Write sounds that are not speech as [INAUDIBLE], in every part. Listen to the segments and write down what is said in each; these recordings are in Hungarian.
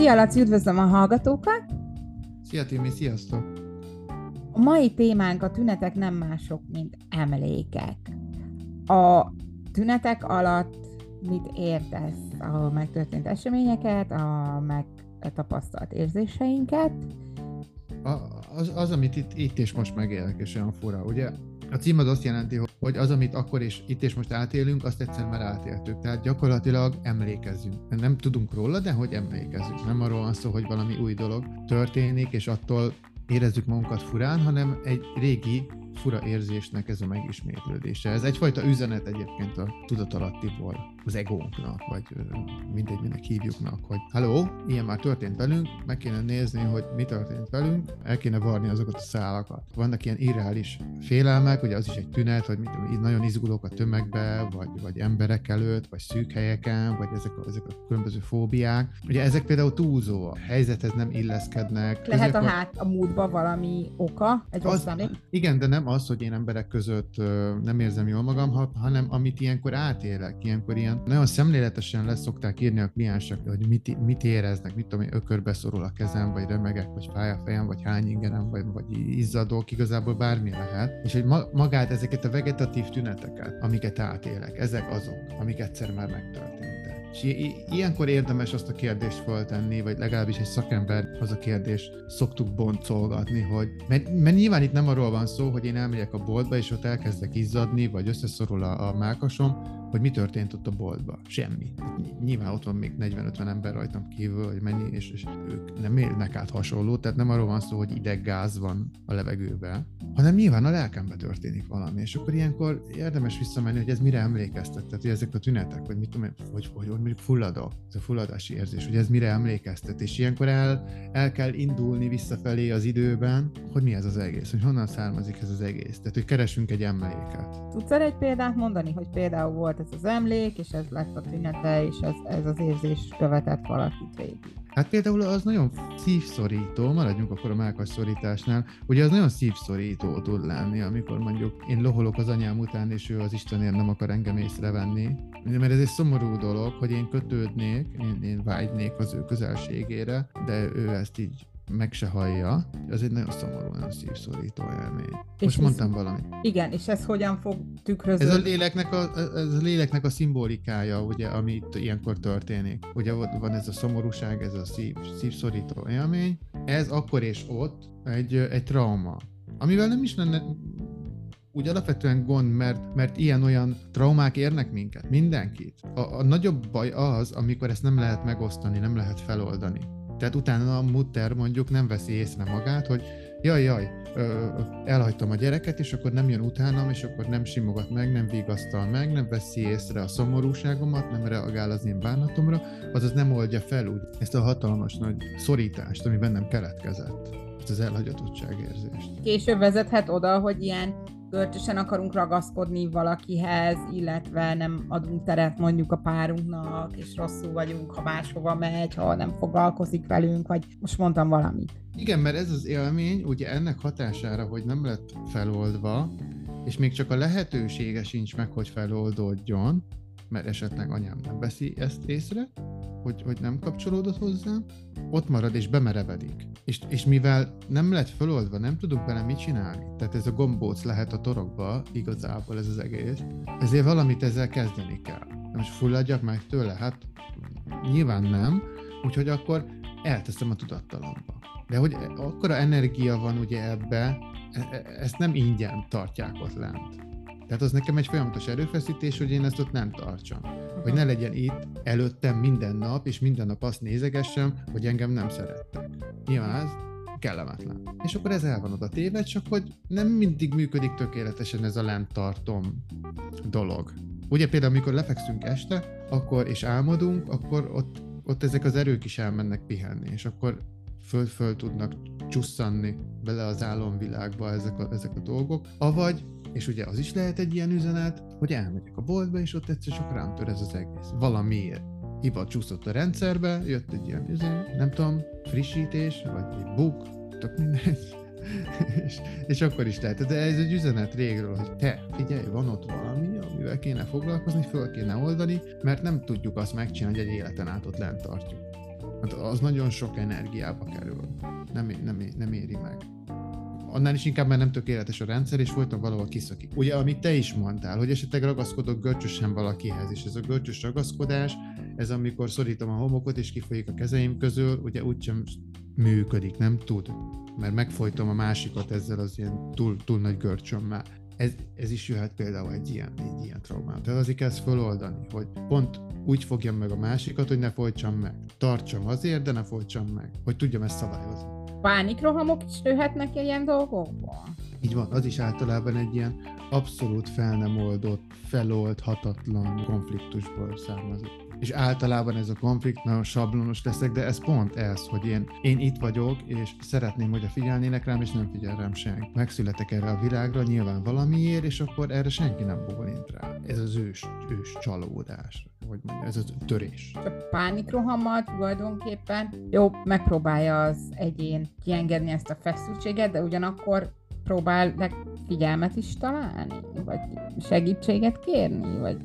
Szia Laci, üdvözlöm a hallgatókat! Szia Timi, sziasztok! A mai témánk a tünetek nem mások, mint emlékek. A tünetek alatt mit értesz a megtörtént eseményeket, a megtapasztalt érzéseinket? A, az, az, amit itt, itt és most megélek, és olyan fura, ugye? A cím az azt jelenti, hogy az, amit akkor és itt és most átélünk, azt egyszer már átéltük. Tehát gyakorlatilag emlékezünk. Nem tudunk róla, de hogy emlékezünk. Nem arról van szó, hogy valami új dolog történik, és attól érezzük magunkat furán, hanem egy régi fura érzésnek ez a megismétlődése. Ez egyfajta üzenet egyébként a tudatalattiból, az egónknak, vagy mindegy, minek hívjuknak, hogy hello, ilyen már történt velünk, meg kéne nézni, hogy mi történt velünk, el kéne varni azokat a szálakat. Vannak ilyen irreális félelmek, ugye az is egy tünet, hogy nagyon izgulok a tömegbe, vagy, vagy emberek előtt, vagy szűk helyeken, vagy ezek a, ezek a különböző fóbiák. Ugye ezek például túlzó, a helyzethez nem illeszkednek. Lehet a, hát a múltba valami oka, egy az, Igen, de nem az, hogy én emberek között nem érzem jól magam, hanem amit ilyenkor átélek, ilyenkor ilyen nagyon szemléletesen lesz szokták írni a kliensek, hogy mit, mit éreznek, mit tudom én, ökörbe szorul a kezem, vagy remegek, vagy fáj a fejem, vagy hány ingerem, vagy, vagy izzadok, igazából bármi lehet. És hogy magát ezeket a vegetatív tüneteket, amiket átélek, ezek azok, amik egyszer már megtörténtek. És ilyenkor érdemes azt a kérdést föltenni, vagy legalábbis egy szakember az a kérdés szoktuk boncolgatni, hogy mert, mert nyilván itt nem arról van szó, hogy én elmegyek a boltba, és ott elkezdek izzadni, vagy összeszorul a, a mákasom, hogy mi történt ott a boltba. Semmi. Nyilván ott van még 40-50 ember rajtam kívül, hogy mennyi, és, és ők nem élnek át hasonló, tehát nem arról van szó, hogy ideggáz van a levegőben, hanem nyilván a lelkembe történik valami, és akkor ilyenkor érdemes visszamenni, hogy ez mire emlékeztet, tehát hogy ezek a tünetek, vagy mit tudom én, hogy, hogy, mondjuk fulladok, ez a fulladási érzés, hogy ez mire emlékeztet, és ilyenkor el, el kell indulni visszafelé az időben, hogy mi ez az egész, hogy honnan származik ez az egész, tehát hogy keresünk egy emléket. Tudsz egy példát mondani, hogy például volt ez az emlék, és ez lett a tünete, és ez, ez az érzés követett valakit végig. Hát például az nagyon szívszorító, maradjunk akkor a mákas szorításnál, ugye az nagyon szívszorító tud lenni, amikor mondjuk én loholok az anyám után, és ő az Istenért nem akar engem észrevenni. Mert ez egy szomorú dolog, hogy én kötődnék, én, én vágynék az ő közelségére, de ő ezt így meg se hallja, az egy nagyon szomorú, nagyon szívszorító élmény. És Most mondtam ez, valamit. Igen, és ez hogyan fog tükröződni? Ez a léleknek a, ez a, léleknek a szimbolikája, ugye, ami itt ilyenkor történik. Ugye van ez a szomorúság, ez a szív, szívszorító élmény. Ez akkor és ott egy, egy trauma, amivel nem is lenne úgy alapvetően gond, mert, mert ilyen-olyan traumák érnek minket, mindenkit. A, a nagyobb baj az, amikor ezt nem lehet megosztani, nem lehet feloldani. Tehát utána a mutter mondjuk nem veszi észre magát, hogy jaj, jaj, elhagytam a gyereket, és akkor nem jön utánam, és akkor nem simogat meg, nem vigasztal meg, nem veszi észre a szomorúságomat, nem reagál az én bánatomra, azaz nem oldja fel úgy ezt a hatalmas nagy szorítást, ami bennem keletkezett, ezt az elhagyatottság érzést. Később vezethet oda, hogy ilyen görcsösen akarunk ragaszkodni valakihez, illetve nem adunk teret mondjuk a párunknak, és rosszul vagyunk, ha máshova megy, ha nem foglalkozik velünk, vagy most mondtam valamit. Igen, mert ez az élmény, ugye ennek hatására, hogy nem lett feloldva, és még csak a lehetősége sincs meg, hogy feloldódjon, mert esetleg anyám nem veszi ezt észre, hogy, hogy nem kapcsolódott hozzám, ott marad és bemerevedik. És, és mivel nem lett föloldva, nem tudunk vele mit csinálni. Tehát ez a gombóc lehet a torokba, igazából ez az egész. Ezért valamit ezzel kezdeni kell. Most fulladjak meg tőle? Hát nyilván nem. Úgyhogy akkor elteszem a tudattalamba. De hogy akkora energia van ugye ebbe, e, e, ezt nem ingyen tartják ott lent. Tehát az nekem egy folyamatos erőfeszítés, hogy én ezt ott nem tartsam. Hogy ne legyen itt előttem minden nap, és minden nap azt nézegessem, hogy engem nem szerettek. Nyilván ez kellemetlen. És akkor ez el van oda téved, csak hogy nem mindig működik tökéletesen ez a lent tartom dolog. Ugye például, amikor lefekszünk este, akkor és álmodunk, akkor ott, ott ezek az erők is elmennek pihenni, és akkor föl-föl tudnak csusszanni bele az álomvilágba ezek a, ezek a dolgok. Avagy és ugye az is lehet egy ilyen üzenet, hogy elmegyek a boltba, és ott egyszer csak rám tör ez az egész. Valamiért. Hiba csúszott a rendszerbe, jött egy ilyen üzenet, nem tudom, frissítés, vagy egy bug, tök mindegy. [LAUGHS] és, és akkor is lehet. De ez egy üzenet régről, hogy te, figyelj, van ott valami, amivel kéne foglalkozni, föl kéne oldani, mert nem tudjuk azt megcsinálni, hogy egy életen át ott lent tartjuk. Hát az nagyon sok energiába kerül. Nem, nem, nem éri meg annál is inkább, mert nem tökéletes a rendszer, és folyton valahol kiszakik. Ugye, amit te is mondtál, hogy esetleg ragaszkodok görcsösen valakihez, és ez a görcsös ragaszkodás, ez amikor szorítom a homokot, és kifolyik a kezeim közül, ugye úgysem működik, nem tud, mert megfojtom a másikat ezzel az ilyen túl, túl nagy görcsömmel. Ez, ez is jöhet például egy ilyen, egy ilyen traumát. Tehát azért kezd feloldani, hogy pont úgy fogjam meg a másikat, hogy ne folytsam meg. Tartsam azért, de ne folytsam meg, hogy tudjam ezt szabályozni pánikrohamok is jöhetnek ilyen dolgokból? Így van, az is általában egy ilyen abszolút fel nem oldott, feloldhatatlan konfliktusból származik és általában ez a konflikt nagyon sablonos leszek, de ez pont ez, hogy én, én itt vagyok, és szeretném, hogy a figyelnének rám, és nem figyel rám senki. Megszületek erre a világra nyilván valamiért, és akkor erre senki nem bólint rá. Ez az ős, ős csalódás, hogy mondja, ez a törés. A pánikrohammal tulajdonképpen jó, megpróbálja az egyén kiengedni ezt a feszültséget, de ugyanakkor próbál figyelmet is találni, vagy segítséget kérni, vagy...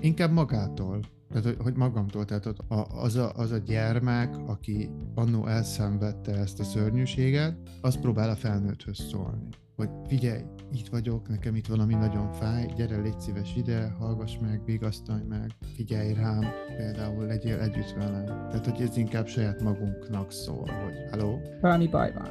Inkább magától. Tehát, hogy magamtól, tehát az a, az a gyermek, aki annó elszenvedte ezt a szörnyűséget, az próbál a felnőtthöz szólni. Hogy figyelj, itt vagyok, nekem itt valami nagyon fáj, gyere, légy szíves ide, hallgass meg, vigasztalj meg, figyelj rám, például legyél együtt velem. Tehát, hogy ez inkább saját magunknak szól, hogy hello. Valami baj van.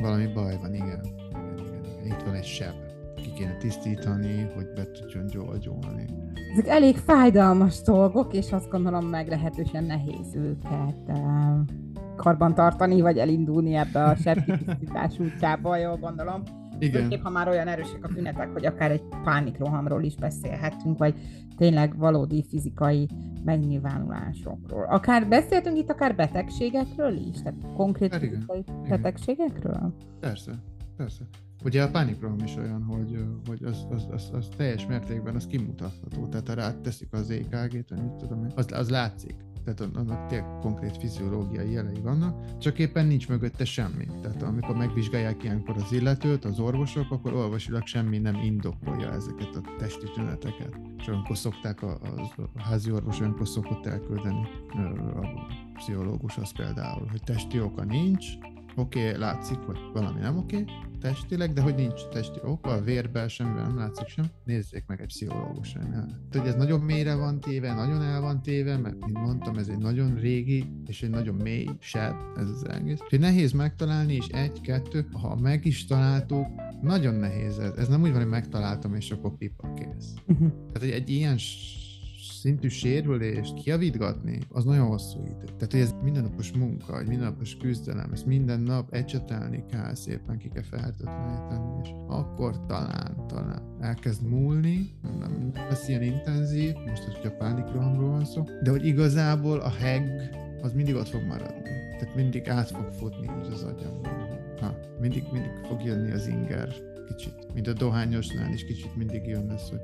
Valami baj van, igen. igen, igen, igen. Itt van egy seb ki kéne tisztítani, hogy be tudjon gyógyulni. Ezek elég fájdalmas dolgok, és azt gondolom meglehetősen nehéz őket karban tartani, vagy elindulni ebbe a sebkitisztítás útjába, jól gondolom. Igen. Épp, ha már olyan erősek a tünetek, hogy akár egy pánikrohamról is beszélhetünk, vagy tényleg valódi fizikai megnyilvánulásokról. Akár beszéltünk itt akár betegségekről is, tehát konkrét hát fizikai igen. betegségekről? Persze, persze. Ugye a pánikroham is olyan, hogy, hogy az, az, az, az, teljes mértékben az kimutatható. Tehát ha ráteszik az EKG-t, vagy mit tudom én, az, az látszik. Tehát annak tényleg konkrét fiziológiai jelei vannak, csak éppen nincs mögötte semmi. Tehát amikor megvizsgálják ilyenkor az illetőt, az orvosok, akkor orvosilag semmi nem indokolja ezeket a testi tüneteket. És olyankor szokták, a, a házi orvos olyankor szokott elküldeni a pszichológus az például, hogy testi oka nincs, oké, okay, látszik, hogy valami nem oké, okay, testileg, de hogy nincs testi oka, a vérben semmi nem látszik sem, nézzék meg egy pszichológus. hogy ez nagyon mélyre van téve, nagyon el van téve, mert mint mondtam, ez egy nagyon régi és egy nagyon mély seb, ez az egész. Úgyhogy nehéz megtalálni, és egy-kettő, ha meg is találtuk, nagyon nehéz ez. Ez nem úgy van, hogy megtaláltam, és akkor pipa kész. Uh-huh. Tehát egy, egy ilyen szintű sérülést kiavítgatni, az nagyon hosszú idő. Tehát, hogy ez mindennapos munka, egy mindennapos küzdelem, ezt minden nap ecsetelni kell, szépen ki kell fertőtleníteni, és akkor talán, talán elkezd múlni, nem lesz ilyen intenzív, most, hogyha pánikrohamról van szó, de hogy igazából a heg az mindig ott fog maradni. Tehát mindig át fog futni így az agyamban. Ha, mindig, mindig fog jönni az inger kicsit. Mint a dohányosnál is kicsit mindig jön ez, hogy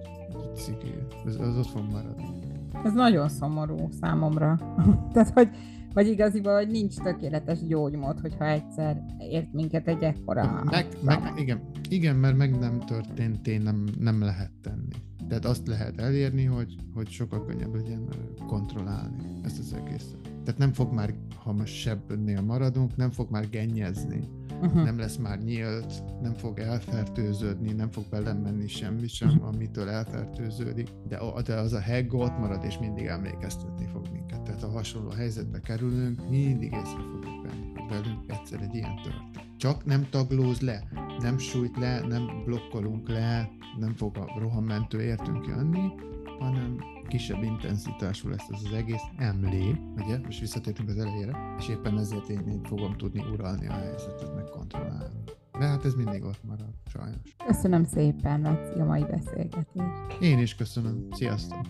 cigi. Ez, az ott fog maradni. Ez nagyon szomorú számomra. [LAUGHS] Tehát, hogy vagy igaziból, hogy nincs tökéletes gyógymód, hogyha egyszer ért minket egy ekkora... Meg, meg, igen, igen, mert meg nem történt, nem, nem lehet tenni. Tehát azt lehet elérni, hogy, hogy sokkal könnyebb legyen kontrollálni ezt az egészet. Tehát nem fog már, ha most sebbnél maradunk, nem fog már gennyezni uh-huh. nem lesz már nyílt, nem fog elfertőződni, nem fog belemenni semmi sem, uh-huh. amitől elfertőződik, de, de az a hegg ott marad, és mindig emlékeztetni fog minket. Tehát ha hasonló helyzetbe kerülünk, mindig észre fogjuk venni, hogy velünk egyszer egy ilyen történt. Csak nem taglóz le, nem sújt le, nem blokkolunk le, nem fog a rohammentő értünk jönni, hanem kisebb intenzitású lesz ez az egész emlé, ugye, most visszatértünk az elejére, és éppen ezért én, én fogom tudni uralni a helyzetet, meg kontrollálni. De hát ez mindig ott marad, sajnos. Köszönöm szépen, Laci, a mai beszélgetést. Én is köszönöm. Sziasztok!